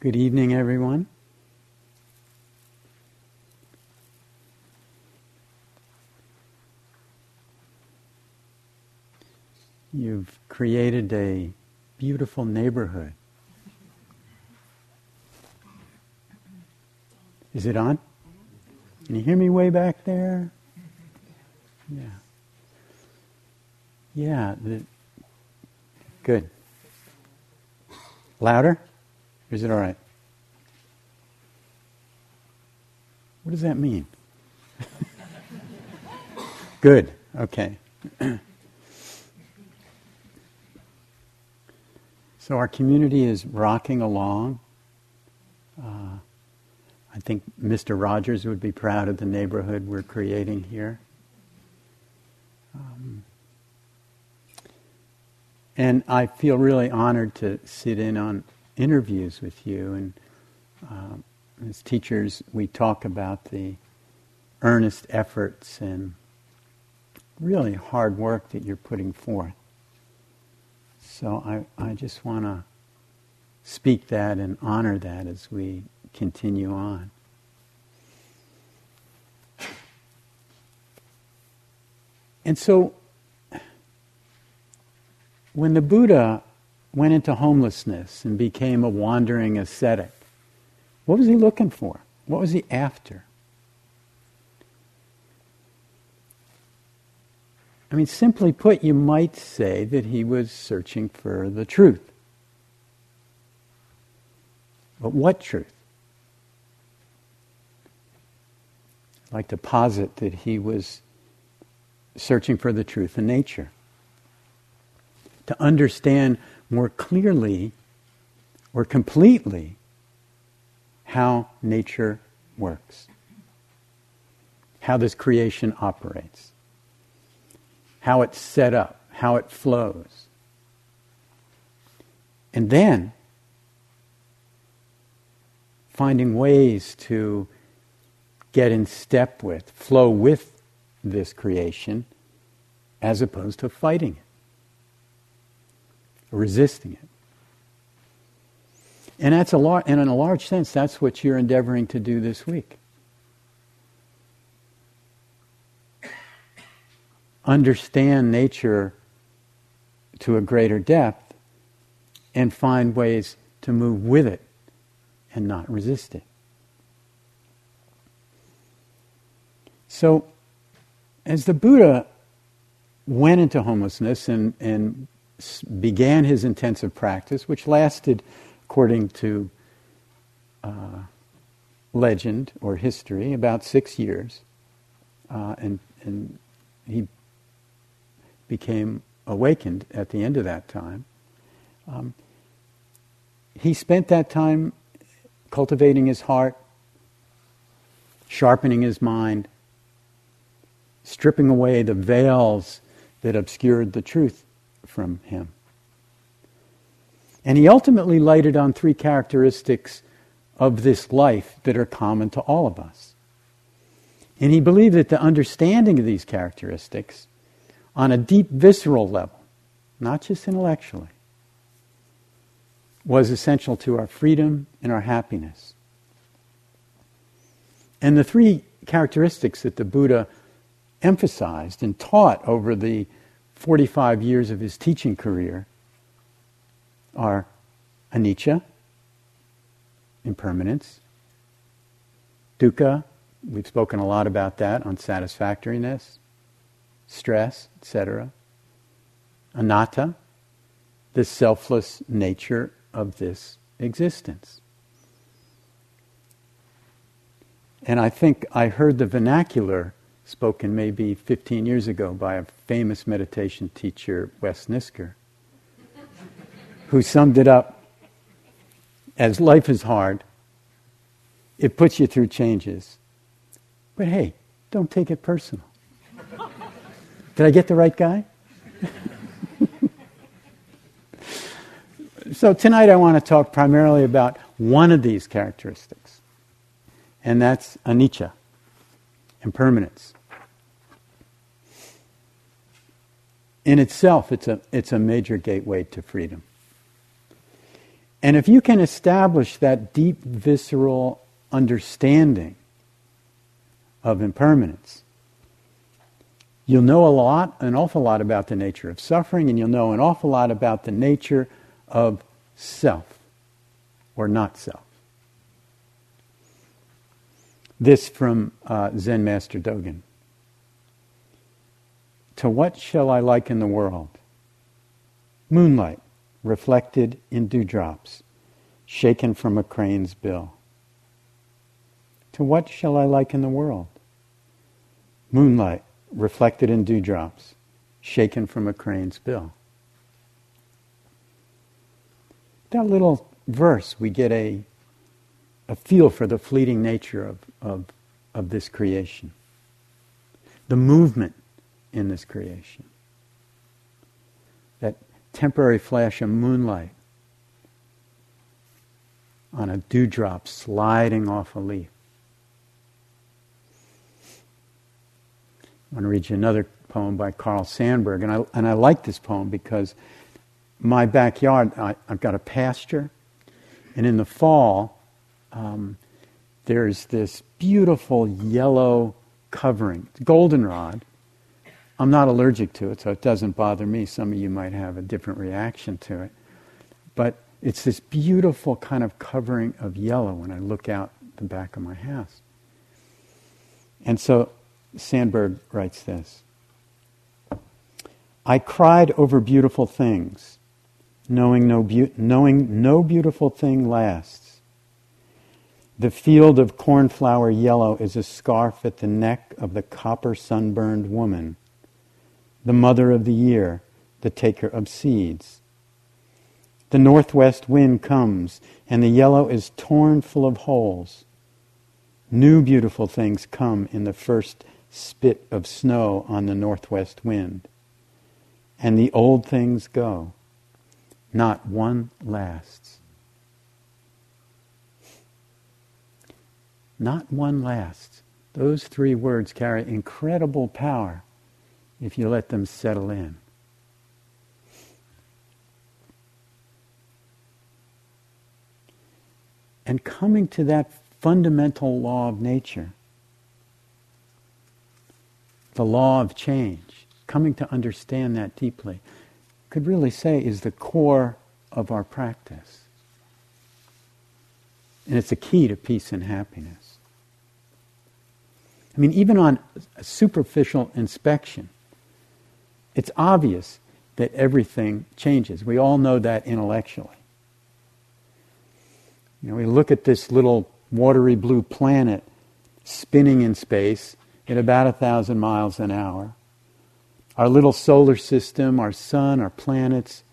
Good evening, everyone. You've created a beautiful neighborhood. Is it on? Can you hear me way back there? Yeah. Yeah. The, good. Louder? Is it all right? What does that mean? Good. Okay. so our community is rocking along. Uh, I think Mr. Rogers would be proud of the neighborhood we're creating here. Um, and I feel really honored to sit in on interviews with you. And uh, as teachers, we talk about the earnest efforts and really hard work that you're putting forth. So I, I just want to speak that and honor that as we continue on. And so, when the Buddha went into homelessness and became a wandering ascetic, what was he looking for? What was he after? I mean, simply put, you might say that he was searching for the truth. But what truth? I'd like to posit that he was searching for the truth in nature. To understand more clearly or completely how nature works, how this creation operates, how it's set up, how it flows. And then finding ways to get in step with, flow with this creation, as opposed to fighting it resisting it. And that's a lar- and in a large sense, that's what you're endeavoring to do this week. Understand nature to a greater depth and find ways to move with it and not resist it. So, as the Buddha went into homelessness and, and began his intensive practice, which lasted, according to uh, legend or history, about six years. Uh, and, and he became awakened at the end of that time. Um, he spent that time cultivating his heart, sharpening his mind, stripping away the veils that obscured the truth from him. And he ultimately lighted on three characteristics of this life that are common to all of us. And he believed that the understanding of these characteristics on a deep visceral level, not just intellectually, was essential to our freedom and our happiness. And the three characteristics that the Buddha emphasized and taught over the 45 years of his teaching career are anicca, impermanence, dukkha, we've spoken a lot about that, unsatisfactoriness, stress, etc., anatta, the selfless nature of this existence. And I think I heard the vernacular spoken maybe 15 years ago by a famous meditation teacher, Wes Nisker, who summed it up as life is hard, it puts you through changes. But hey, don't take it personal. Did I get the right guy? so tonight I want to talk primarily about one of these characteristics, and that's anicca, impermanence. In itself, it's a, it's a major gateway to freedom. And if you can establish that deep, visceral understanding of impermanence, you'll know a lot, an awful lot about the nature of suffering, and you'll know an awful lot about the nature of self or not self. This from uh, Zen Master Dogen. To what shall I liken the world? Moonlight reflected in dewdrops, shaken from a crane's bill. To what shall I liken the world? Moonlight reflected in dewdrops, shaken from a crane's bill. That little verse, we get a, a feel for the fleeting nature of, of, of this creation, the movement in this creation, that temporary flash of moonlight on a dewdrop sliding off a leaf. I want to read you another poem by Carl Sandburg, and I, and I like this poem because my backyard, I, have got a pasture, and in the fall, um, there's this beautiful yellow covering, goldenrod. I'm not allergic to it, so it doesn't bother me. Some of you might have a different reaction to it. But it's this beautiful kind of covering of yellow when I look out the back of my house. And so Sandburg writes this I cried over beautiful things, knowing no, be- knowing no beautiful thing lasts. The field of cornflower yellow is a scarf at the neck of the copper sunburned woman, the mother of the year, the taker of seeds. The northwest wind comes, and the yellow is torn full of holes. New beautiful things come in the first spit of snow on the northwest wind. And the old things go. Not one lasts. Not one lasts. Those three words carry incredible power if you let them settle in. And coming to that fundamental law of nature the law of change, coming to understand that deeply, could really say is the core of our practice. And it's a key to peace and happiness. I mean, even on a superficial inspection, it's obvious that everything changes. We all know that intellectually. You know, we look at this little watery blue planet spinning in space, at about a thousand miles an hour. Our little solar system, our sun, our planets,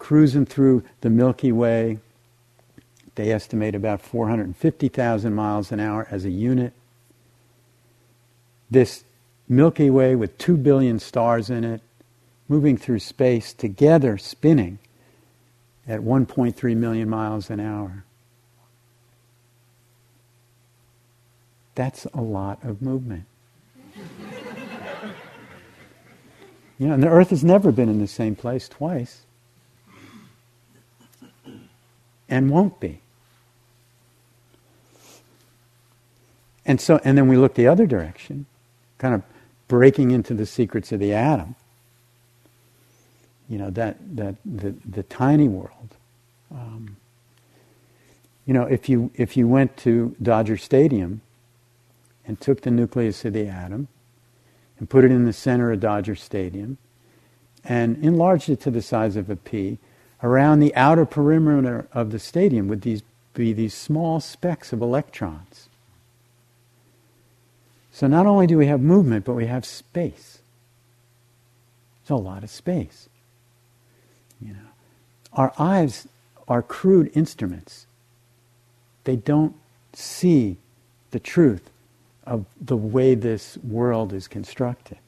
cruising through the Milky Way. They estimate about 450,000 miles an hour as a unit. This Milky Way with 2 billion stars in it, moving through space together, spinning at 1.3 million miles an hour. That's a lot of movement. You know, and the earth has never been in the same place twice. And won't be. And so and then we look the other direction, kind of breaking into the secrets of the atom. You know, that that the, the tiny world. Um, you know, if you if you went to Dodger Stadium and took the nucleus of the atom and put it in the center of Dodger Stadium and enlarged it to the size of a pea. Around the outer perimeter of the stadium would these, be these small specks of electrons. So not only do we have movement, but we have space. It's a lot of space. You know, our eyes are crude instruments. They don't see the truth of the way this world is constructed.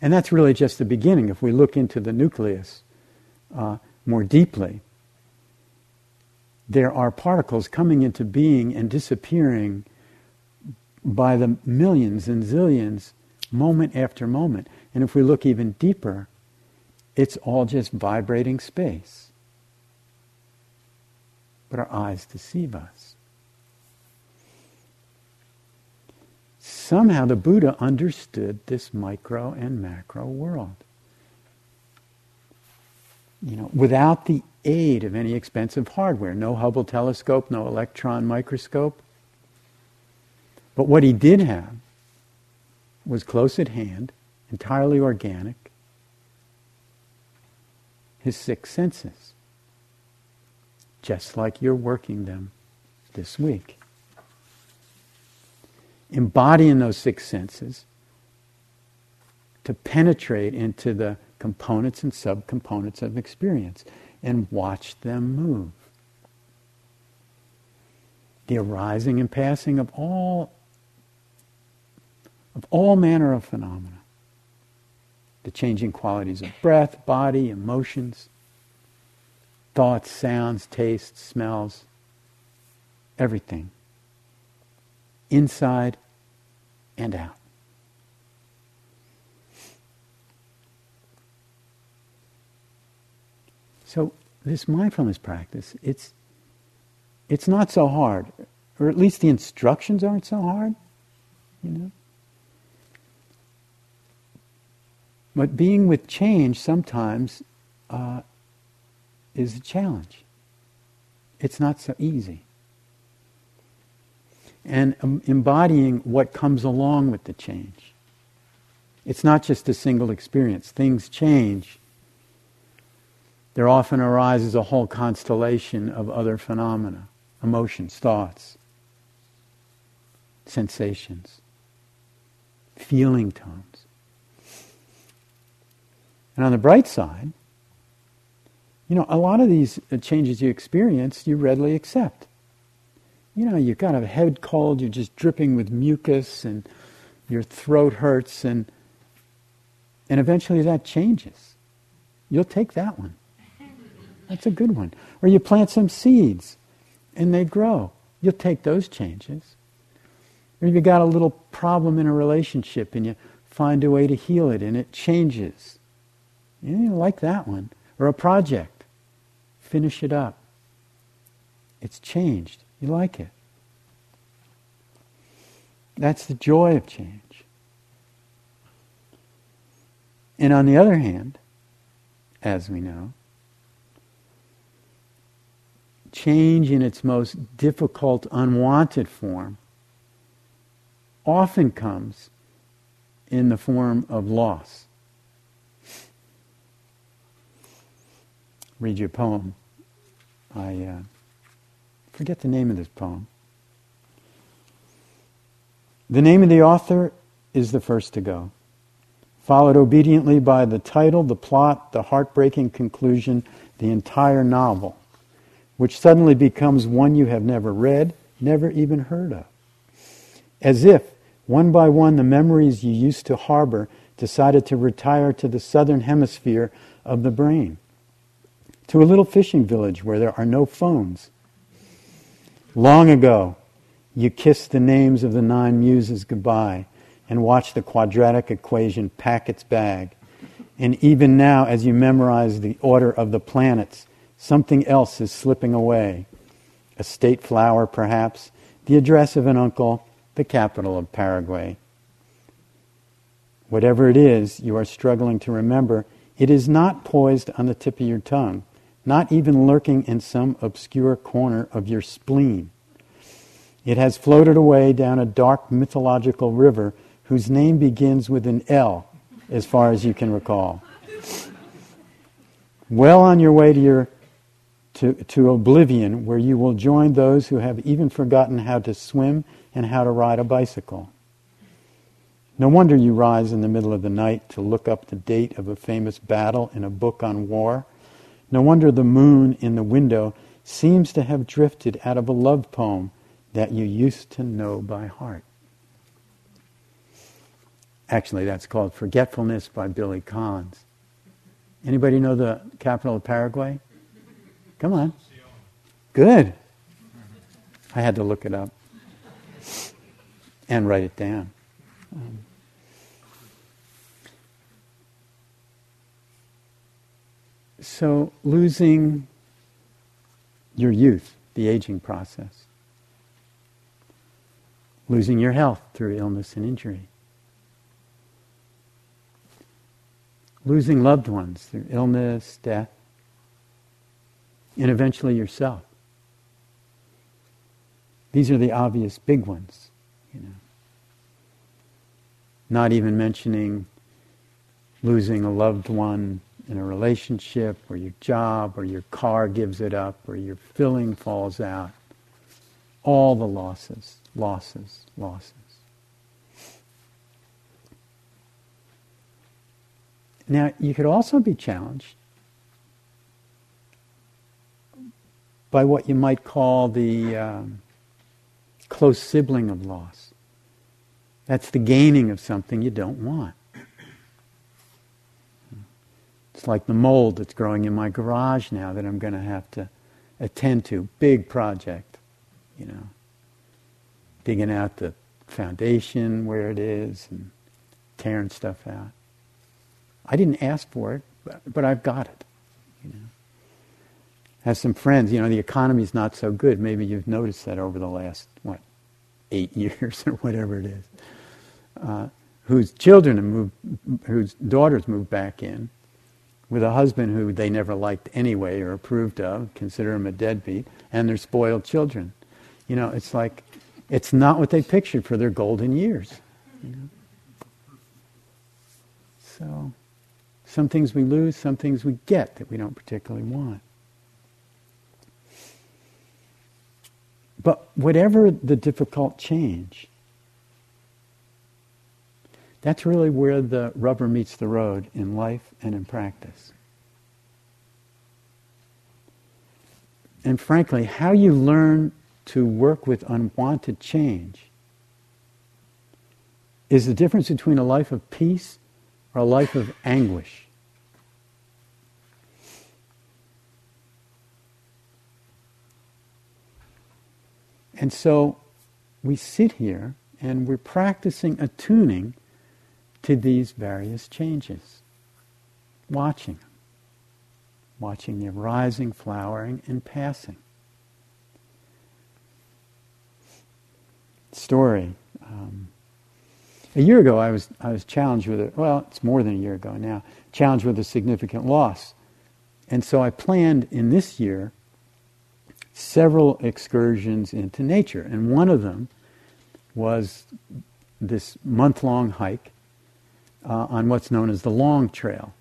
And that's really just the beginning. If we look into the nucleus uh, more deeply, there are particles coming into being and disappearing by the millions and zillions, moment after moment. And if we look even deeper, it's all just vibrating space. But our eyes deceive us. Somehow the Buddha understood this micro and macro world. You know, without the aid of any expensive hardware, no Hubble telescope, no electron microscope. But what he did have was close at hand, entirely organic, his six senses, just like you're working them this week. Embodying those six senses to penetrate into the components and subcomponents of experience and watch them move. The arising and passing of all of all manner of phenomena. The changing qualities of breath, body, emotions, thoughts, sounds, tastes, smells, everything. Inside and out. So this mindfulness practice, it's it's not so hard, or at least the instructions aren't so hard, you know. But being with change sometimes uh, is a challenge. It's not so easy. And um, embodying what comes along with the change. It's not just a single experience. Things change there often arises a whole constellation of other phenomena emotions, thoughts, sensations, feeling tones. And on the bright side, you know, a lot of these uh, changes you experience, you readily accept. You know, you've got a head cold, you're just dripping with mucus, and your throat hurts, and, and eventually that changes. You'll take that one. That's a good one. Or you plant some seeds and they grow. You'll take those changes. Or you got a little problem in a relationship and you find a way to heal it and it changes. You like that one. Or a project. Finish it up. It's changed. You like it. That's the joy of change. And on the other hand, as we know, change in its most difficult, unwanted form often comes in the form of loss. Read you a poem. I uh, forget the name of this poem. The name of the author is the first to go, followed obediently by the title, the plot, the heartbreaking conclusion, the entire novel which suddenly becomes one you have never read, never even heard of. As if, one by one, the memories you used to harbor decided to retire to the southern hemisphere of the brain, to a little fishing village where there are no phones. Long ago, you kissed the names of the nine muses goodbye and watched the quadratic equation pack its bag. And even now, as you memorize the order of the planets, Something else is slipping away. A state flower, perhaps, the address of an uncle, the capital of Paraguay. Whatever it is you are struggling to remember, it is not poised on the tip of your tongue, not even lurking in some obscure corner of your spleen. It has floated away down a dark mythological river whose name begins with an L, as far as you can recall. Well on your way to your to, to oblivion where you will join those who have even forgotten how to swim and how to ride a bicycle. No wonder you rise in the middle of the night to look up the date of a famous battle in a book on war. No wonder the moon in the window seems to have drifted out of a love poem that you used to know by heart. Actually, that's called Forgetfulness by Billy Collins. Anybody know the capital of Paraguay? Come on. Good. I had to look it up and write it down. Um, so losing your youth, the aging process, losing your health through illness and injury, losing loved ones through illness, death, and eventually yourself. These are the obvious big ones, you know. Not even mentioning losing a loved one in a relationship or your job or your car gives it up or your filling falls out. All the losses, losses, losses. Now, you could also be challenged by what you might call the um, close sibling of loss. That's the gaining of something you don't want. It's like the mold that's growing in my garage now that I'm going to have to attend to. Big project, you know. Digging out the foundation where it is and tearing stuff out. I didn't ask for it, but, but I've got it. You know. Some friends, you know, the economy's not so good. Maybe you've noticed that over the last, what, eight years or whatever it is. Uh, whose children have moved, whose daughters moved back in, with a husband who they never liked anyway or approved of, consider him a deadbeat, and their spoiled children. You know, it's like, it's not what they pictured for their golden years. You know? So, some things we lose, some things we get that we don't particularly want. But whatever the difficult change, that's really where the rubber meets the road in life and in practice. And frankly, how you learn to work with unwanted change is the difference between a life of peace or a life of anguish. And so we sit here and we're practicing attuning to these various changes. Watching them. Watching the rising, flowering, and passing. Story. Um, a year ago, I was, I was challenged with it. Well, it's more than a year ago now. Challenged with a significant loss. And so I planned in this year several excursions into nature. And one of them was this month long hike uh, on what's known as the Long Trail,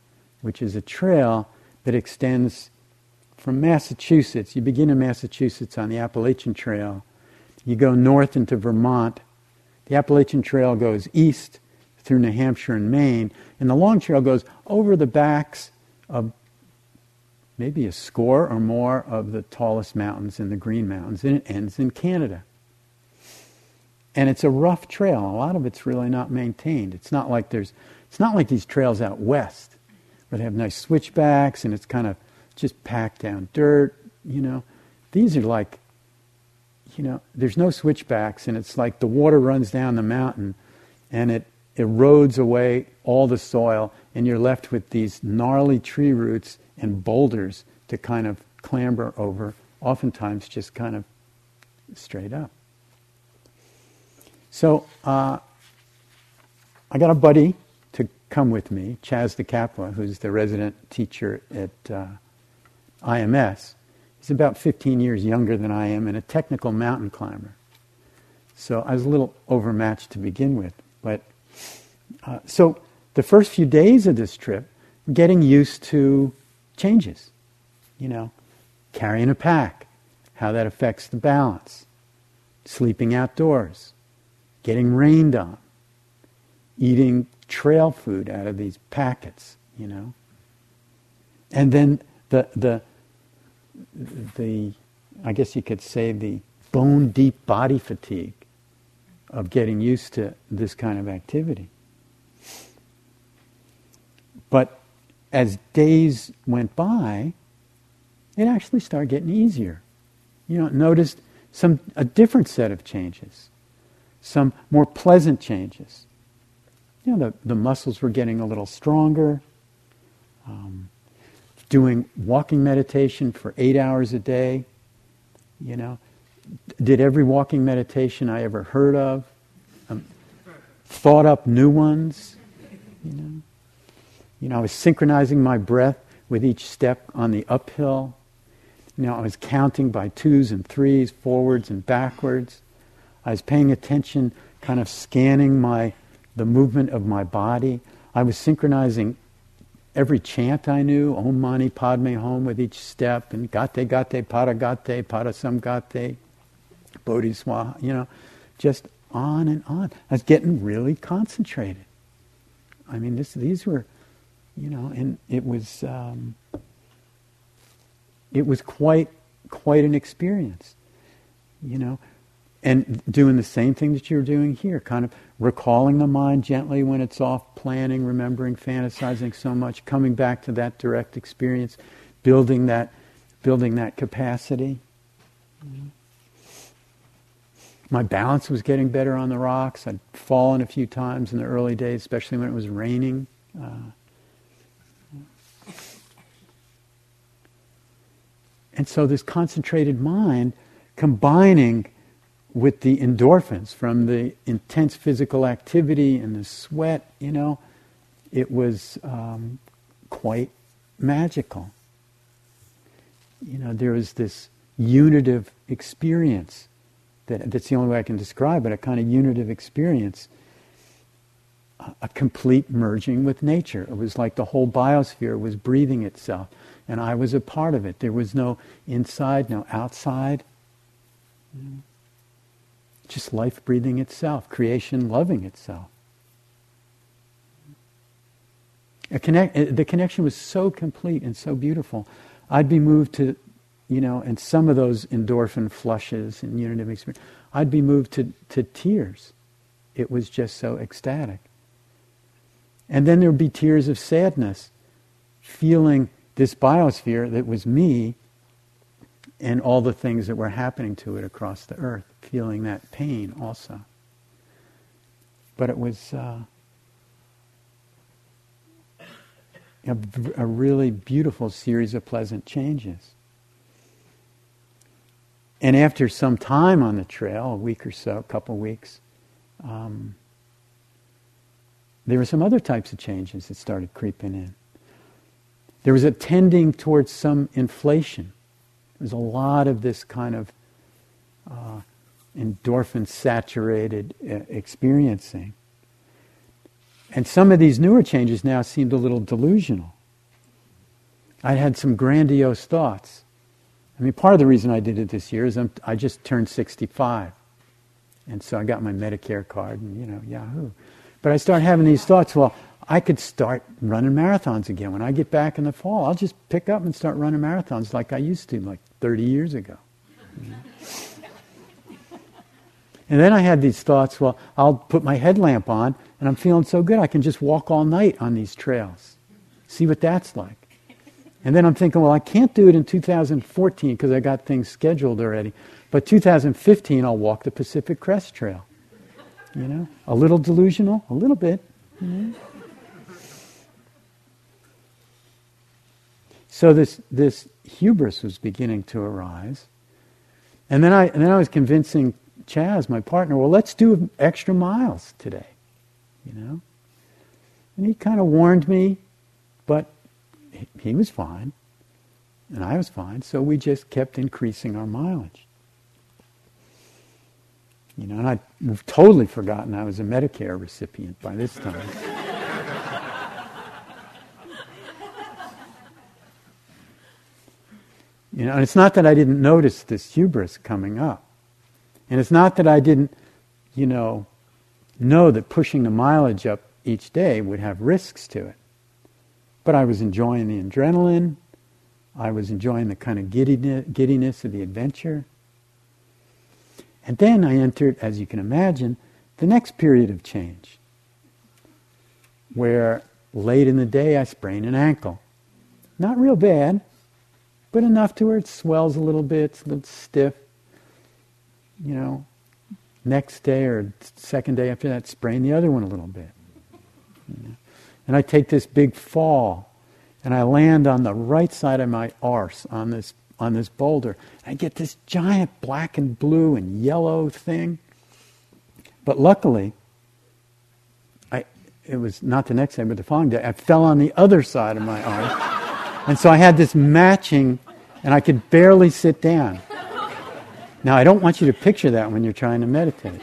which is a trail that extends from Massachusetts. You begin in Massachusetts on the Appalachian Trail, you go north into Vermont. The Appalachian Trail goes east through New Hampshire and Maine, and the Long Trail goes over the backs of maybe a score or more of the tallest mountains in the Green Mountains, and it ends in Canada. And it's a rough trail. A lot of it's really not maintained. It's not like there's, it's not like these trails out west where they have nice switchbacks and it's kind of just packed down dirt, you know. These are like, you know, there's no switchbacks and it's like the water runs down the mountain and it erodes away all the soil and you're left with these gnarly tree roots and boulders to kind of clamber over, oftentimes just kind of straight up. So uh, I got a buddy come with me, Chas DiCapua, who's the resident teacher at uh, IMS. He's about 15 years younger than I am and a technical mountain climber. So I was a little overmatched to begin with. But uh, so the first few days of this trip, getting used to changes. You know, carrying a pack, how that affects the balance, sleeping outdoors, getting rained on, eating trail food out of these packets, you know. And then the, the, the, I guess you could say the bone deep body fatigue of getting used to this kind of activity. But as days went by, it actually started getting easier. You know, noticed some a different set of changes some more pleasant changes. You know, the, the muscles were getting a little stronger. Um, doing walking meditation for eight hours a day, you know, did every walking meditation I ever heard of, um, thought up new ones, you know. You know, I was synchronizing my breath with each step on the uphill. You know, I was counting by twos and threes, forwards and backwards. I was paying attention, kind of scanning my the movement of my body. I was synchronizing every chant I knew, Om Mani Padme Hum with each step, and Gate Gate Paragate Pada Samgate, Bodhi Svaha, you know, just on and on. I was getting really concentrated. I mean, this, these were, you know, and it was, um, it was quite, quite an experience, you know and doing the same thing that you're doing here, kind of recalling the mind gently when it's off planning, remembering, fantasizing so much, coming back to that direct experience, building that, building that capacity. My balance was getting better on the rocks. I'd fallen a few times in the early days, especially when it was raining. Uh, and so this concentrated mind combining with the endorphins from the intense physical activity and the sweat, you know, it was um, quite magical. You know, there was this unitive experience that, that's the only way I can describe it, a kind of unitive experience, a, a complete merging with nature. It was like the whole biosphere was breathing itself, and I was a part of it. There was no inside, no outside. You know just life breathing itself, creation loving itself. Connect, uh, the connection was so complete and so beautiful. I'd be moved to, you know, and some of those endorphin flushes and unitive experience, I'd be moved to, to tears. It was just so ecstatic. And then there would be tears of sadness, feeling this biosphere that was me and all the things that were happening to it across the earth, feeling that pain also. But it was uh, a, a really beautiful series of pleasant changes. And after some time on the trail, a week or so, a couple weeks, um, there were some other types of changes that started creeping in. There was a tending towards some inflation there's a lot of this kind of uh, endorphin saturated uh, experiencing. And some of these newer changes now seemed a little delusional. I had some grandiose thoughts. I mean, part of the reason I did it this year is I'm, i just turned 65. And so I got my Medicare card and, you know, Yahoo. But I started having these thoughts well, I could start running marathons again. When I get back in the fall, I'll just pick up and start running marathons like I used to, like 30 years ago. and then I had these thoughts well, I'll put my headlamp on, and I'm feeling so good I can just walk all night on these trails. See what that's like. And then I'm thinking, well, I can't do it in 2014 because I got things scheduled already. But 2015, I'll walk the Pacific Crest Trail. You know, a little delusional, a little bit. You know? So this, this hubris was beginning to arise. And then, I, and then I was convincing Chas, my partner, well, let's do extra miles today, you know? And he kind of warned me, but he, was fine, and I was fine, so we just kept increasing our mileage. You know, and I'd totally forgotten I was a Medicare recipient by this time. You know, and it's not that I didn't notice this hubris coming up. And it's not that I didn't, you know, know that pushing the mileage up each day would have risks to it. But I was enjoying the adrenaline. I was enjoying the kind of giddiness of the adventure. And then I entered, as you can imagine, the next period of change, where late in the day I sprained an ankle. Not real bad, but enough to where it swells a little bit, it's a little stiff. You know, next day or second day after that, sprain the other one a little bit. You know? And I take this big fall, and I land on the right side of my arse on this on this boulder. I get this giant black and blue and yellow thing. But luckily, I it was not the next day, but the following day, I fell on the other side of my arse. and so I had this matching and I could barely sit down. Now I don't want you to picture that when you're trying to meditate.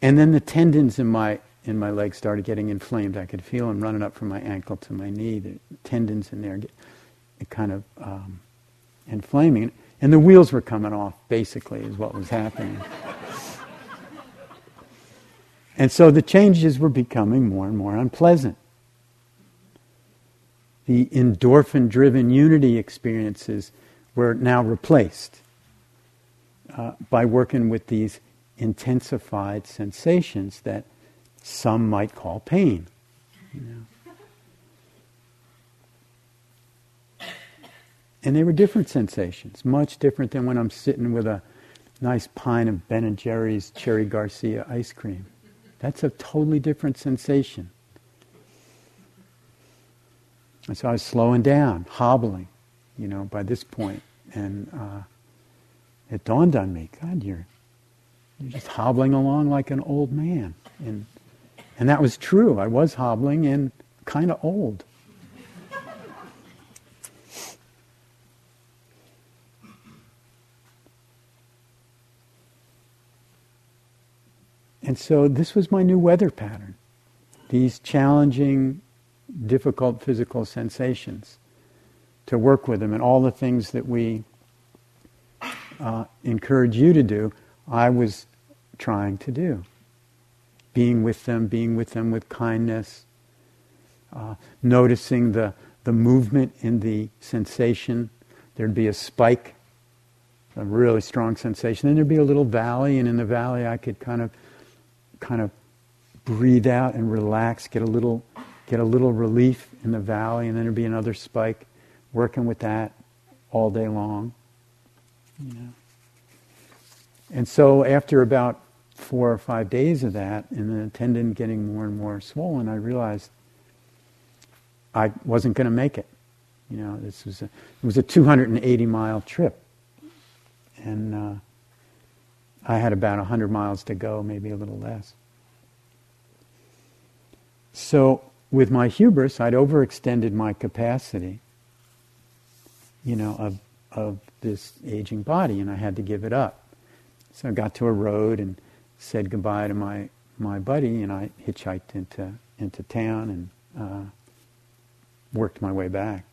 And then the tendons in my in my legs started getting inflamed. I could feel them running up from my ankle to my knee. The tendons in there get kind of um, inflaming, and the wheels were coming off. Basically, is what was happening. and so the changes were becoming more and more unpleasant. The endorphin-driven unity experiences were now replaced uh, by working with these intensified sensations that some might call pain. You know. And they were different sensations, much different than when I'm sitting with a nice pint of Ben and Jerry's Cherry Garcia ice cream. That's a totally different sensation. And so I was slowing down, hobbling, you know, by this point. And uh, it dawned on me, God, you're you're just hobbling along like an old man. And, and that was true. I was hobbling and kind of old. And so this was my new weather pattern. These challenging, difficult physical sensations. To work with them and all the things that we uh, encourage you to do, I was trying to do. Being with them, being with them with kindness, uh, noticing the, the movement in the sensation. There'd be a spike, a really strong sensation. Then there'd be a little valley, and in the valley I could kind of, kind of breathe out and relax, get a little, get a little relief in the valley, and then there'd be another spike. Working with that all day long. You know. And so after about four or five days of that, and the tendon getting more and more swollen, I realized I wasn't going to make it. You know, this was a, it was a 280 mile trip, and uh, I had about 100 miles to go, maybe a little less. So, with my hubris, I'd overextended my capacity, you know, of, of this aging body, and I had to give it up. So I got to a road and said goodbye to my, my buddy, and I hitchhiked into, into town and uh, worked my way back.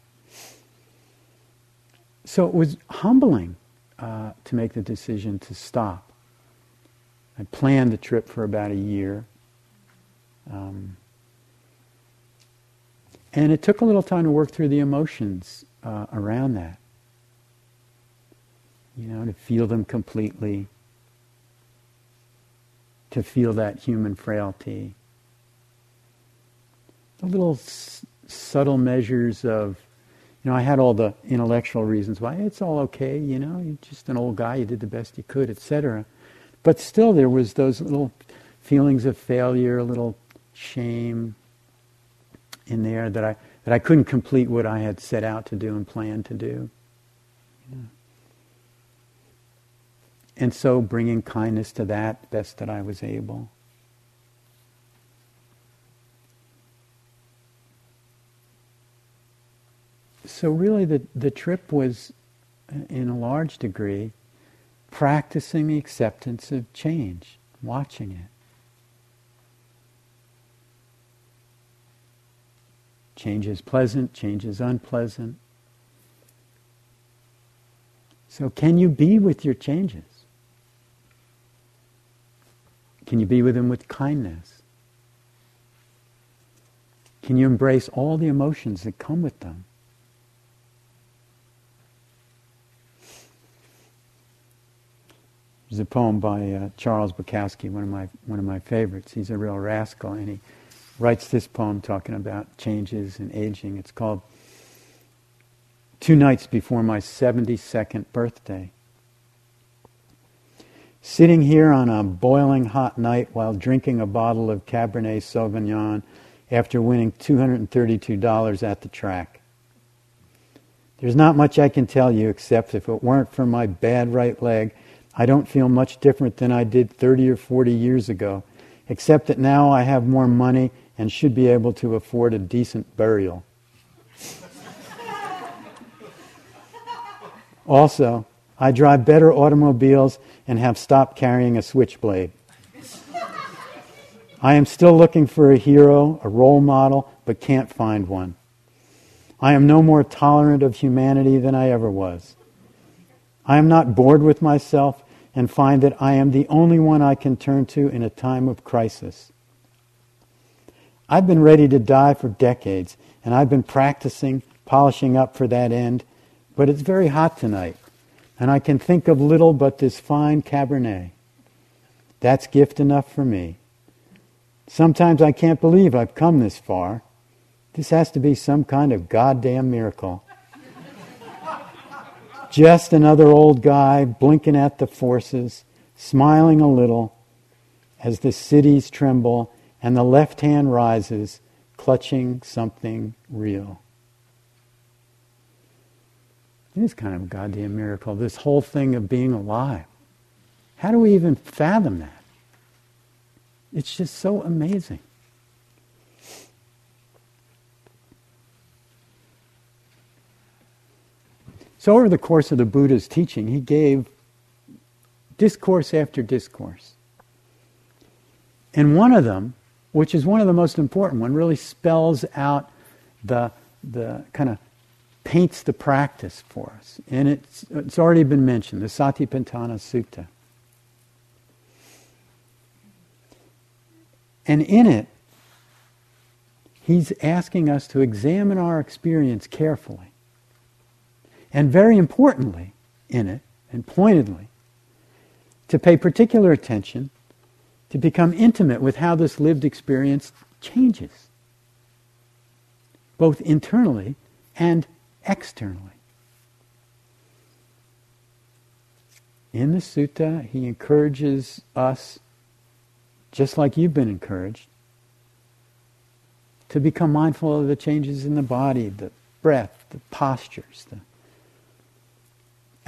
So it was humbling uh, to make the decision to stop. I planned the trip for about a year. Um, and it took a little time to work through the emotions uh, around that. You know, to feel them completely, to feel that human frailty. The little s- subtle measures of, you know, I had all the intellectual reasons why it's all okay, you know, you're just an old guy, you did the best you could, etc. But still, there was those little feelings of failure, a little shame in there that I that I couldn't complete what I had set out to do and planned to do. Know. And so bringing kindness to that best that I was able. So really the, the trip was, uh, in a large degree, practicing the acceptance of change, watching it. Change is pleasant, change is unpleasant. So, can you be with your changes? Can you be with them with kindness? Can you embrace all the emotions that come with them? There's a poem by uh, Charles Bukowski, one of my one of my favorites. He's a real rascal, and he writes this poem talking about changes and aging. It's called Two Nights Before My 72nd Birthday. sitting here on a boiling hot night while drinking a bottle of Cabernet Sauvignon after winning $232 at the track. There's not much I can tell you except if it weren't for my bad right leg, I don't feel much different than I did 30 or 40 years ago, except that now I have more money and should be able to afford a decent burial. also, I drive better automobiles and have stopped carrying a switchblade. I am still looking for a hero, a role model, but can't find one. I am no more tolerant of humanity than I ever was. I am not bored with myself and find that I am the only one I can turn to in a time of crisis. I've been ready to die for decades, and I've been practicing, polishing up for that end, but it's very hot tonight, and I can think of little but this fine Cabernet. That's gift enough for me. Sometimes I can't believe I've come this far. This has to be some kind of goddamn miracle. Just another old guy blinking at the forces, smiling a little as the cities tremble and the left hand rises, clutching something real. It is kind of a goddamn miracle, this whole thing of being alive. How do we even fathom that? It's just so amazing. So, over the course of the Buddha's teaching, he gave discourse after discourse. And one of them, which is one of the most important one, really spells out the, the kind of paints the practice for us. And it's, it's already been mentioned, the Satipatthana Sutta. And in it, he's asking us to examine our experience carefully. And very importantly, in it, and pointedly, to pay particular attention to become intimate with how this lived experience changes, both internally and externally. In the sutta, he encourages us just like you've been encouraged, to become mindful of the changes in the body, the breath, the postures, the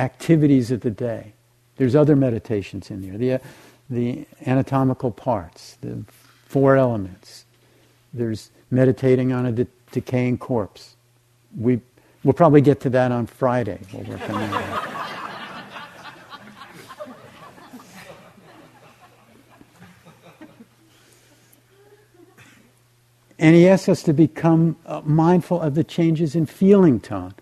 activities of the day. There's other meditations in there. The, uh, the anatomical parts, the four elements. There's meditating on a de- decaying corpse. We, we'll probably get to that on Friday. We'll work on that. And he asks us to become uh, mindful of the changes in feeling tone,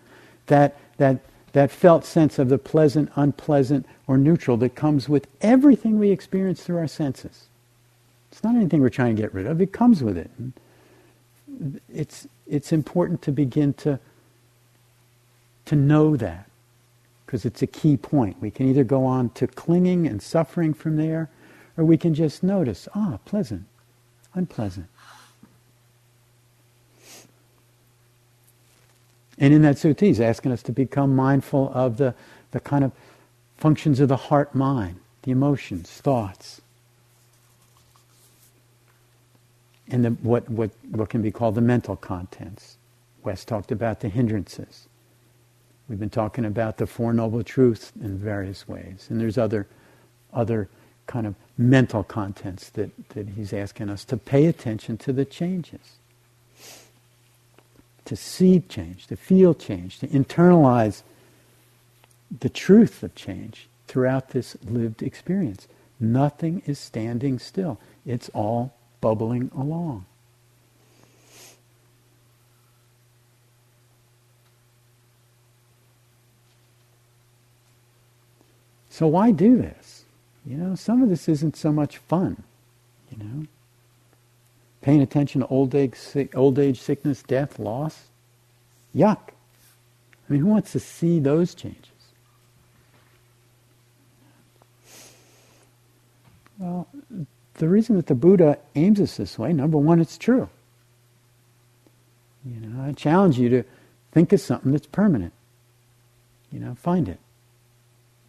that, that, that felt sense of the pleasant, unpleasant, or neutral that comes with everything we experience through our senses. It's not anything we're trying to get rid of, it comes with it. it's, it's important to begin to, to know that, because it's a key point. We can either go on to clinging and suffering from there, or we can just notice, ah, pleasant, unpleasant. And in that sutta, he's asking us to become mindful of the, the kind of functions of the heart mind, the emotions, thoughts. And the, what, what, what can be called the mental contents. Wes talked about the hindrances. We've been talking about the Four Noble Truths in various ways. And there's other, other kind of mental contents that, that he's asking us to pay attention to the changes to see change, to feel change, to internalize the truth of change throughout this lived experience. Nothing is standing still. It's all bubbling along. So why do this? You know, some of this isn't so much fun, you know paying attention to old age, old age sickness, death, loss. Yuck. I mean, who wants to see those changes? Well, the reason that the Buddha aims us this way, number one, it's true. You know, I challenge you to think of something that's permanent. You know, find it.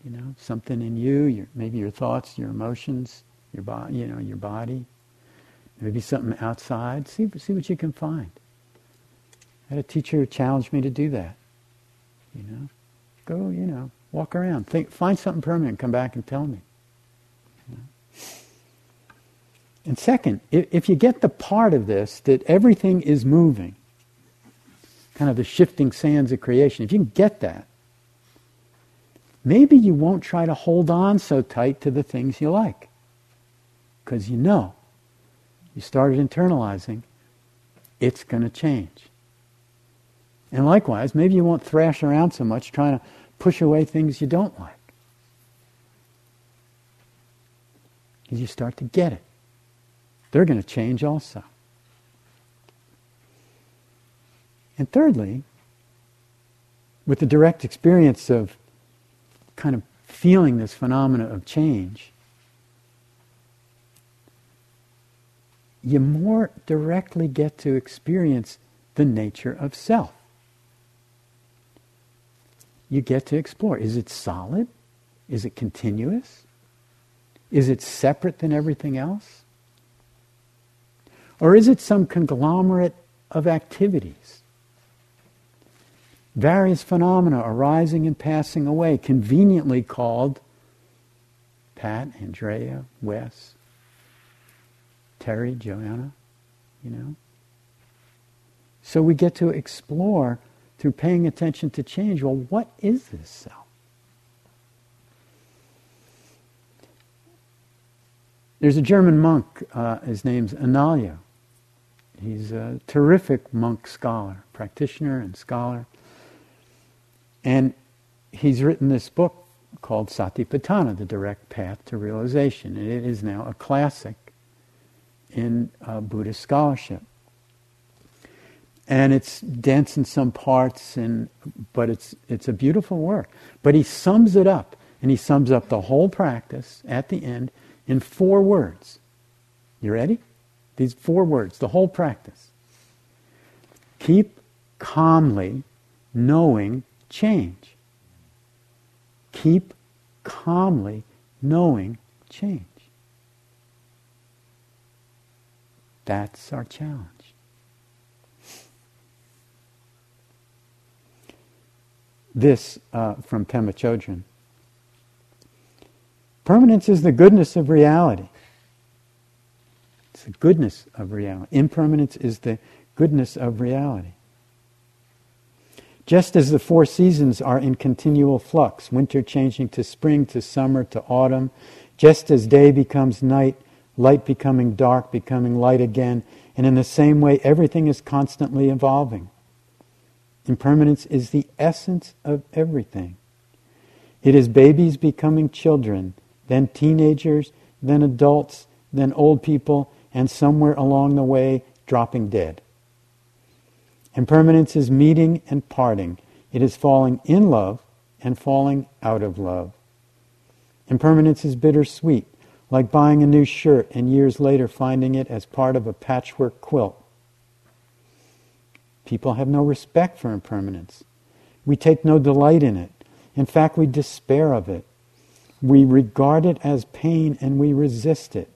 You know, something in you, your, maybe your thoughts, your emotions, your body, you know, your body. Maybe something outside. See, see what you can find. I had a teacher challenge me to do that. You know, go, you know, walk around, think, find something permanent, come back and tell me. You know? And second, if, if you get the part of this that everything is moving, kind of the shifting sands of creation, if you can get that, maybe you won't try to hold on so tight to the things you like. Because you know, you started internalizing, it's going to change. And likewise, maybe you won't thrash around so much trying to push away things you don't like. Because you start to get it. They're going to change also. And thirdly, with the direct experience of kind of feeling this phenomena of change, you more directly get to experience the nature of self. You get to explore. Is it solid? Is it continuous? Is it separate than everything else? Or is it some conglomerate of activities? Various phenomena arising and passing away, conveniently called Pat, Andrea, Wes, Terry, Joanna, you know. So we get to explore through paying attention to change. Well, what is this self? There's a German monk, uh, his name's Analayo. He's a terrific monk scholar, practitioner and scholar. And he's written this book called Satipatthana, The Direct Path to Realization. And it is now a classic in uh, Buddhist scholarship. And it's dense in some parts, and, but it's, it's a beautiful work. But he sums it up, and he sums up the whole practice at the end in four words. You ready? These four words, the whole practice. Keep calmly knowing change. Keep calmly knowing change. That's our challenge. This uh, from Pema Chodron. Permanence is the goodness of reality. It's the goodness of reality. Impermanence is the goodness of reality. Just as the four seasons are in continual flux, winter changing to spring, to summer, to autumn, just as day becomes night, light becoming dark, becoming light again, and in the same way, everything is constantly evolving. Impermanence is the essence of everything. It is babies becoming children, then teenagers, then adults, then old people, and somewhere along the way, dropping dead. Impermanence is meeting and parting. It is falling in love and falling out of love. Impermanence is bittersweet, like buying a new shirt and years later finding it as part of a patchwork quilt. People have no respect for impermanence. We take no delight in it. In fact, we despair of it. We regard it as pain and we resist it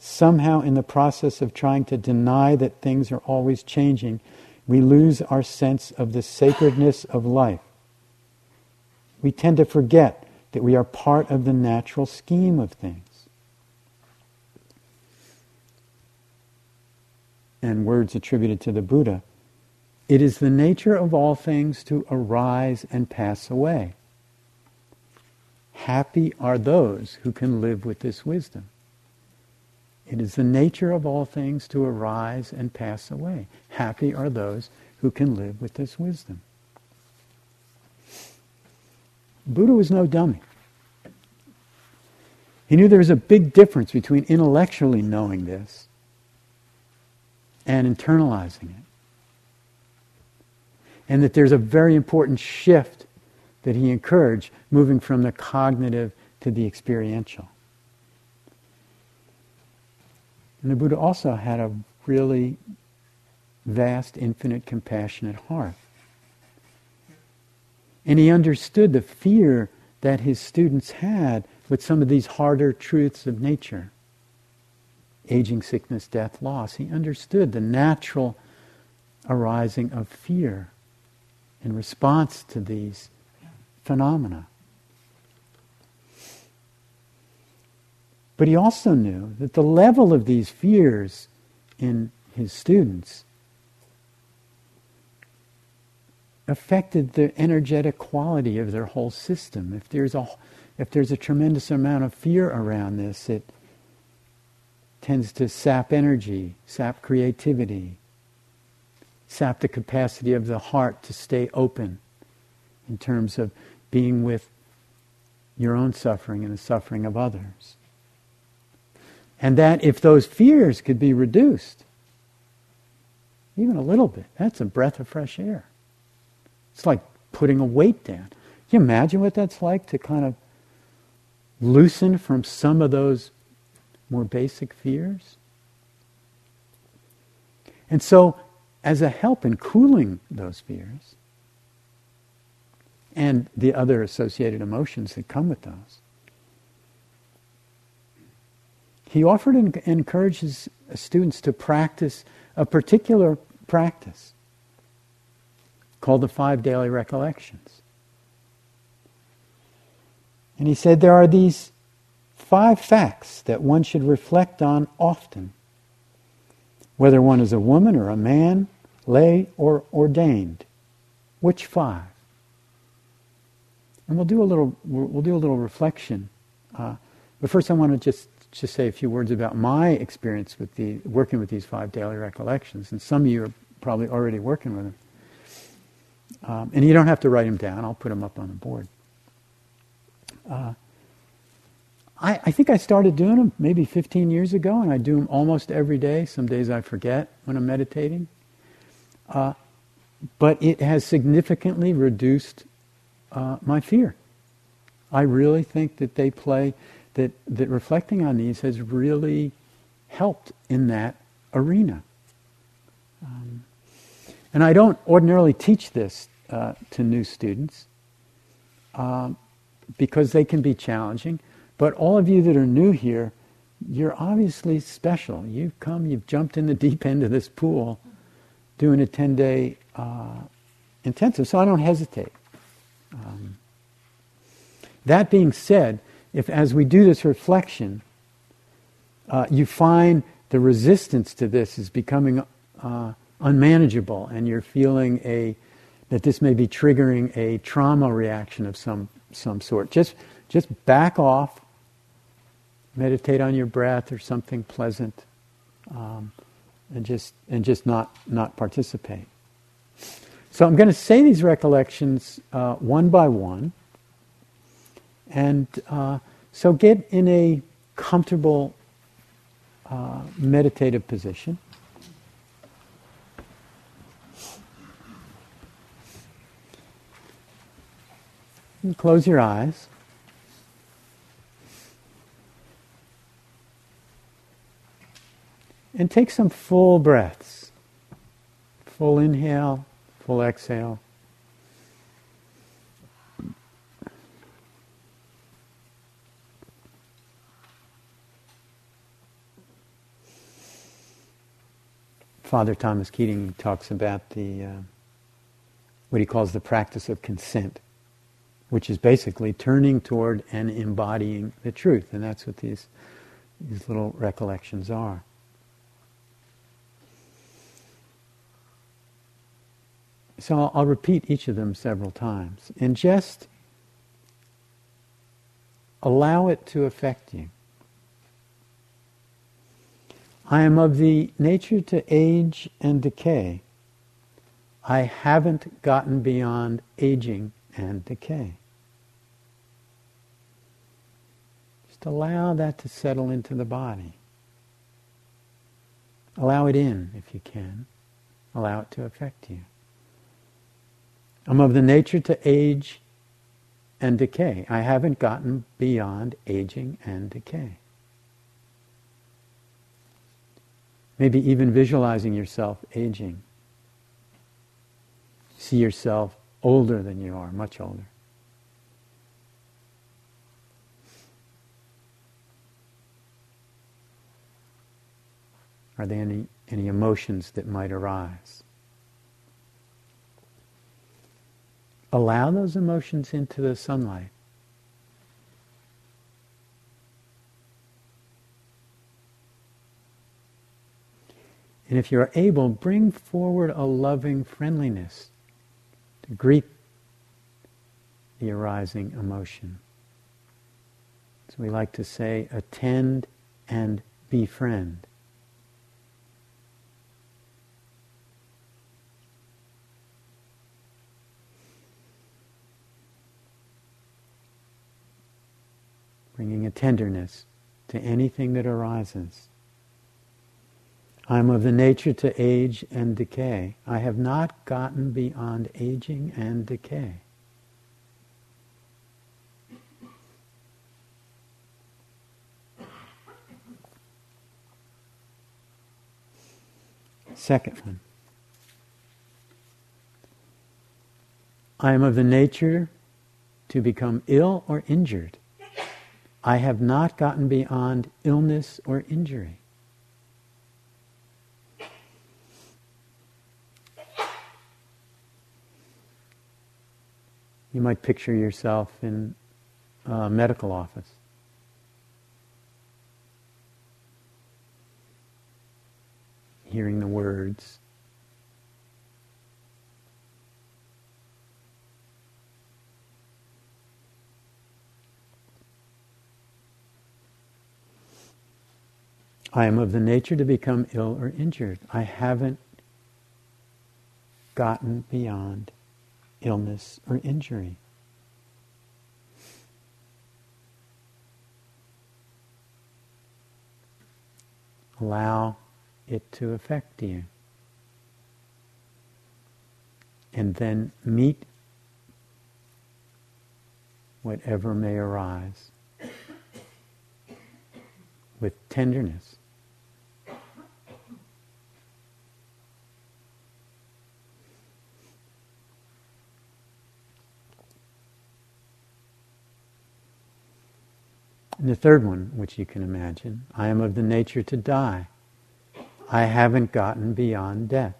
somehow in the process of trying to deny that things are always changing, we lose our sense of the sacredness of life. We tend to forget that we are part of the natural scheme of things. And words attributed to the Buddha it is the nature of all things to arise and pass away. Happy are those who can live with this wisdom. It is the nature of all things to arise and pass away. Happy are those who can live with this wisdom. Buddha was no dummy. He knew there was a big difference between intellectually knowing this and internalizing it. And that there's a very important shift that he encouraged, moving from the cognitive to the experiential. And the Buddha also had a really vast, infinite, compassionate heart. And he understood the fear that his students had with some of these harder truths of nature aging, sickness, death, loss. He understood the natural arising of fear in response to these phenomena. But he also knew that the level of these fears in his students affected the energetic quality of their whole system. If there's a, if there's a tremendous amount of fear around this, it tends to sap energy, sap creativity, sap the capacity of the heart to stay open in terms of being with your own suffering and the suffering of others. And that if those fears could be reduced, even a little bit, that's a breath of fresh air. It's like putting a weight down. Can you imagine what that's like to kind of loosen from some of those more basic fears? And so, as a help in cooling those fears and the other associated emotions that come with those, he offered and encouraged his students to practice a particular practice called the Five Daily Recollections. And he said there are these five facts that one should reflect on often, whether one is a woman or a man, lay or ordained. Which five? And we'll do a little, we'll do a little reflection. Uh, but first, I want to just just say a few words about my experience with the working with these five daily recollections. And some of you are probably already working with them. Um, and you don't have to write them down. I'll put them up on the board. Uh, I, I, think I started doing them maybe 15 years ago, and I do them almost every day. Some days I forget when I'm meditating. Uh, but it has significantly reduced uh, my fear. I really think that they play, that, that reflecting on these has really helped in that arena. Um, and I don't ordinarily teach this uh, to new students um, because they can be challenging. But all of you that are new here, you're obviously special. You've come, you've jumped in the deep end of this pool doing a 10 day uh, intensive, so I don't hesitate. Um, that being said, if as we do this reflection, uh, you find the resistance to this is becoming uh, unmanageable and you're feeling a that this may be triggering a trauma reaction of some some sort. Just just back off, meditate on your breath or something pleasant, um, and just and just not not participate. So I'm going to say these recollections uh, one by one, and uh, so get in a comfortable uh, meditative position. And close your eyes. And take some full breaths. Full inhale, full exhale. Father Thomas Keating talks about the uh, what he calls the practice of consent which is basically turning toward and embodying the truth. And that's what these, these little recollections are. So I'll, I'll repeat each of them several times. And just allow it to affect you. I am of the nature to age and decay. I haven't gotten beyond aging and decay. Just allow that to settle into the body. Allow it in if you can. Allow it to affect you. I'm of the nature to age and decay. I haven't gotten beyond aging and decay. Maybe even visualizing yourself aging. See yourself older than you are, much older. Are there any, any emotions that might arise? Allow those emotions into the sunlight. And if you're able, bring forward a loving friendliness to greet the arising emotion. So we like to say, attend and befriend. Bringing a tenderness to anything that arises. I am of the nature to age and decay. I have not gotten beyond aging and decay. Second one. I am of the nature to become ill or injured. I have not gotten beyond illness or injury. You might picture yourself in a medical office. Hearing the words. I am of the nature to become ill or injured. I haven't gotten beyond illness or injury. Allow it to affect you. And then meet whatever may arise with tenderness. And the third one, which you can imagine, I am of the nature to die. I haven't gotten beyond death.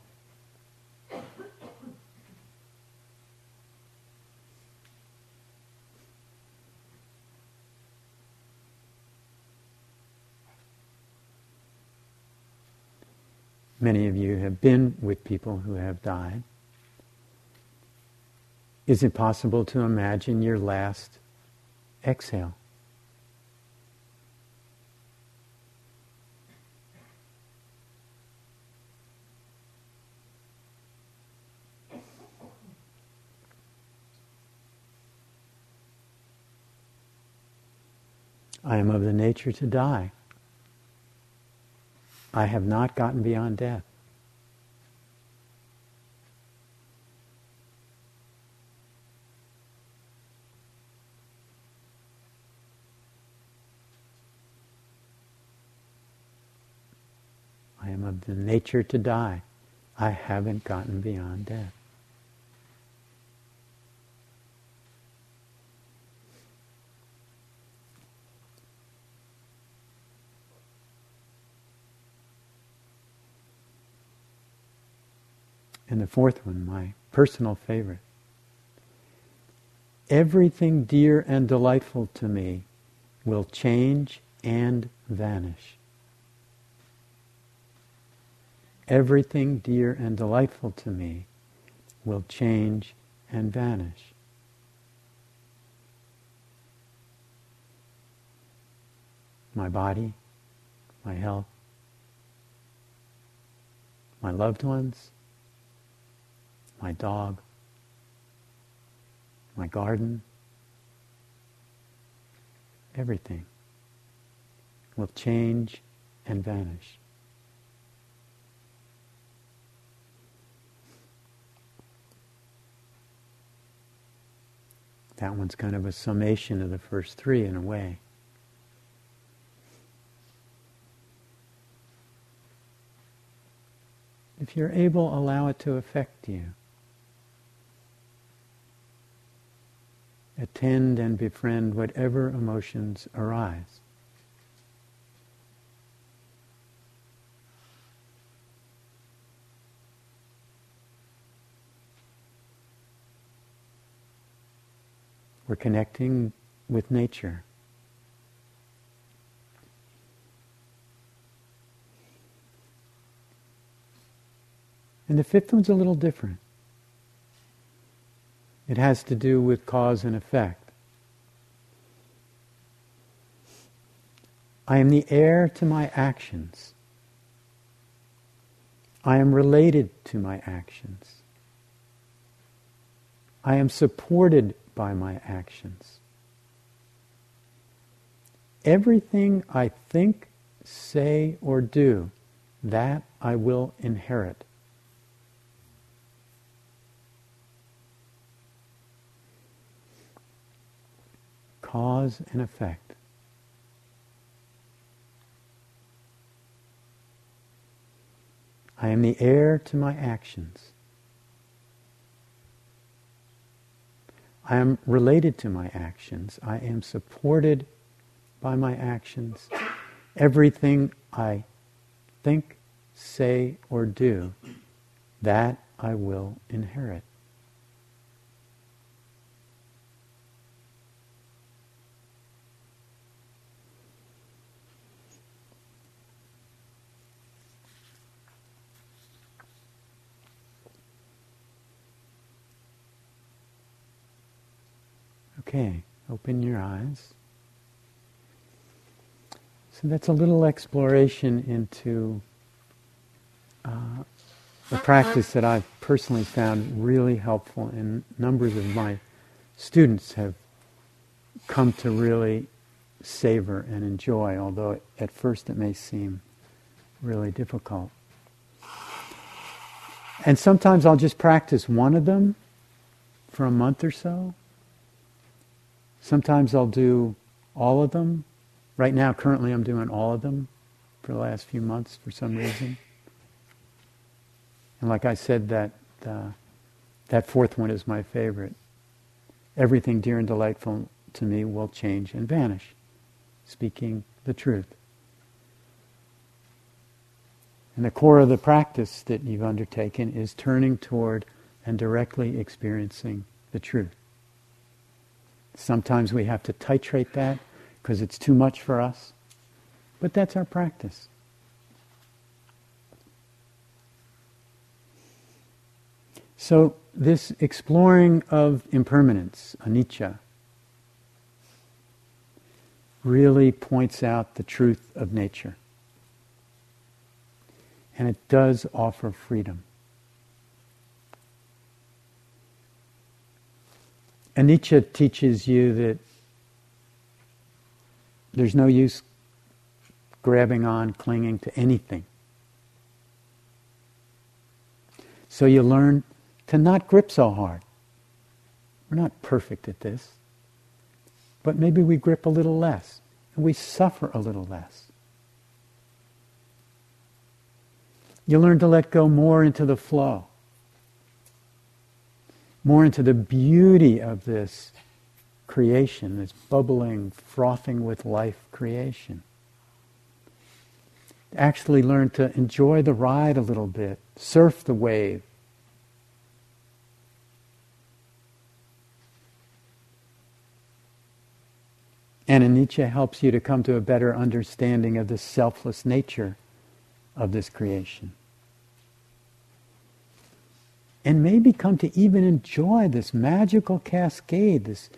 Many of you have been with people who have died. Is it possible to imagine your last exhale? I am of the nature to die. I have not gotten beyond death. I am of the nature to die. I haven't gotten beyond death. And the fourth one, my personal favorite. Everything dear and delightful to me will change and vanish. Everything dear and delightful to me will change and vanish. My body, my health, my loved ones, my dog, my garden, everything will change and vanish. That one's kind of a summation of the first three in a way. If you're able, allow it to affect you. attend and befriend whatever emotions arise. We're connecting with nature. And the fifth one's a little different. It has to do with cause and effect. I am the heir to my actions. I am related to my actions. I am supported by my actions. Everything I think, say, or do, that I will inherit. Cause and effect. I am the heir to my actions. I am related to my actions. I am supported by my actions. Everything I think, say, or do, that I will inherit. Okay, open your eyes. So that's a little exploration into uh, a practice that I've personally found really helpful, and numbers of my students have come to really savor and enjoy, although at first it may seem really difficult. And sometimes I'll just practice one of them for a month or so, Sometimes I'll do all of them. Right now, currently, I'm doing all of them for the last few months for some reason. And like I said, that uh, that fourth one is my favorite. Everything dear and delightful to me will change and vanish, speaking the truth. And the core of the practice that you've undertaken is turning toward and directly experiencing the truth. Sometimes we have to titrate that because it's too much for us. But that's our practice. So, this exploring of impermanence, anicca, really points out the truth of nature. And it does offer freedom. Anicca teaches you that there's no use grabbing on, clinging to anything. So you learn to not grip so hard. We're not perfect at this. But maybe we grip a little less and we suffer a little less. You learn to let go more into the flow more into the beauty of this creation, this bubbling, frothing with life creation. Actually learn to enjoy the ride a little bit, surf the wave. And anicca helps you to come to a better understanding of the selfless nature of this creation and maybe come to even enjoy this magical cascade, this,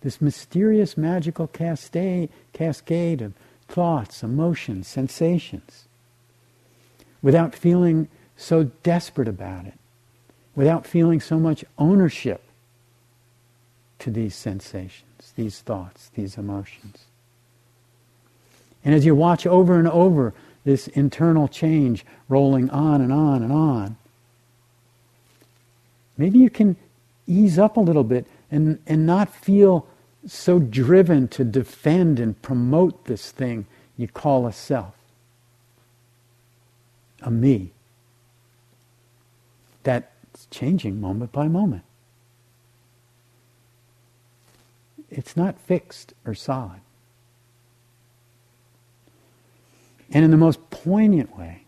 this mysterious magical cascade, cascade of thoughts, emotions, sensations, without feeling so desperate about it, without feeling so much ownership to these sensations, these thoughts, these emotions. And as you watch over and over this internal change rolling on and on and on, Maybe you can ease up a little bit and, and not feel so driven to defend and promote this thing you call a self, a me. That's changing moment by moment. It's not fixed or solid. And in the most poignant way,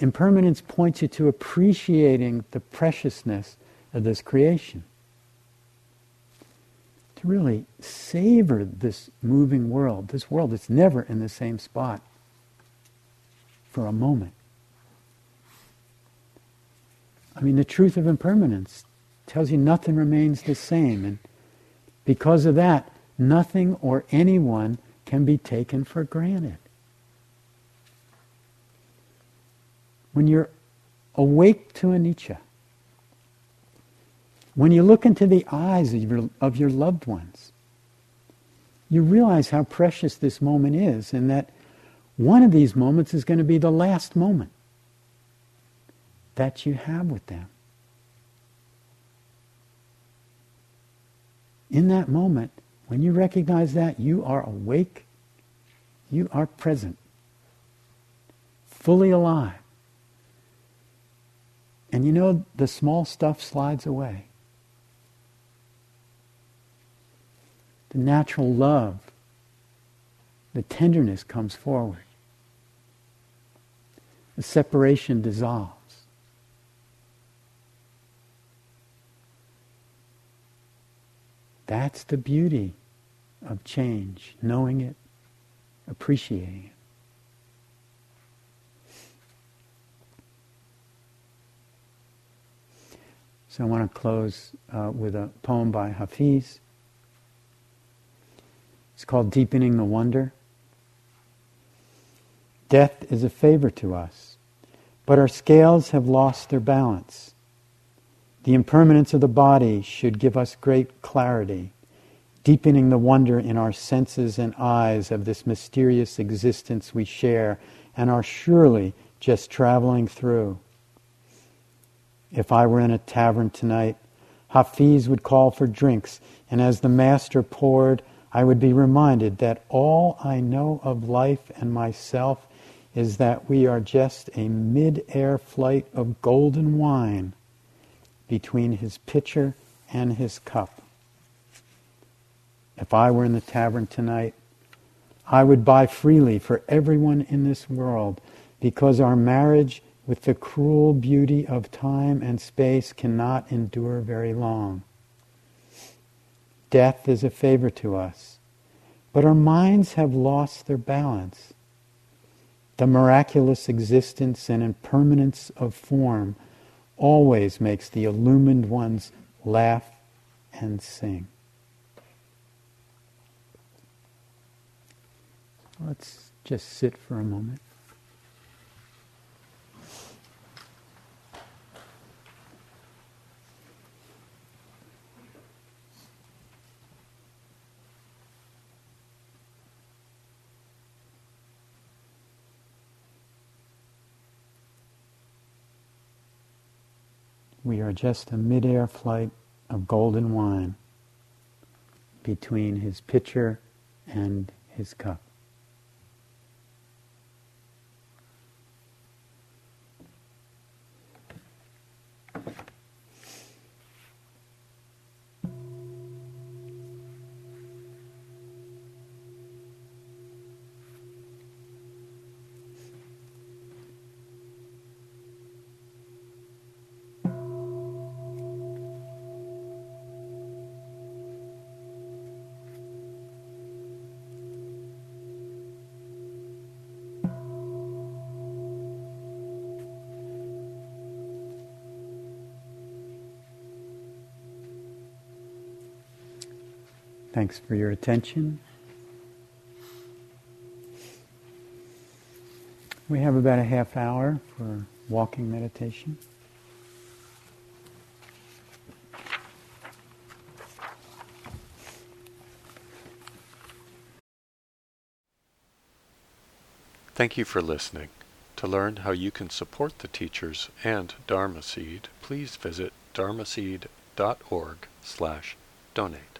Impermanence points you to appreciating the preciousness of this creation. to really savor this moving world, this world that's never in the same spot for a moment. I mean, the truth of impermanence tells you nothing remains the same. And because of that, nothing or anyone can be taken for granted. When you're awake to anicca, when you look into the eyes of your, of your loved ones, you realize how precious this moment is and that one of these moments is going to be the last moment that you have with them. In that moment, when you recognize that, you are awake, you are present, fully alive. And you know, the small stuff slides away. The natural love, the tenderness comes forward. The separation dissolves. That's the beauty of change, knowing it, appreciating it. So I want to close uh, with a poem by Hafiz. It's called Deepening the Wonder. Death is a favor to us, but our scales have lost their balance. The impermanence of the body should give us great clarity, deepening the wonder in our senses and eyes of this mysterious existence we share and are surely just traveling through. If I were in a tavern tonight, Hafiz would call for drinks, and as the master poured, I would be reminded that all I know of life and myself is that we are just a mid-air flight of golden wine between his pitcher and his cup. If I were in the tavern tonight, I would buy freely for everyone in this world because our marriage with the cruel beauty of time and space cannot endure very long. Death is a favor to us, but our minds have lost their balance. The miraculous existence and impermanence of form always makes the illumined ones laugh and sing. Let's just sit for a moment. We are just a mid-air flight of golden wine between his pitcher and his cup. Thanks for your attention. We have about a half hour for walking meditation. Thank you for listening. To learn how you can support the teachers and Dharma Seed, please visit dharmaseed.org slash donate.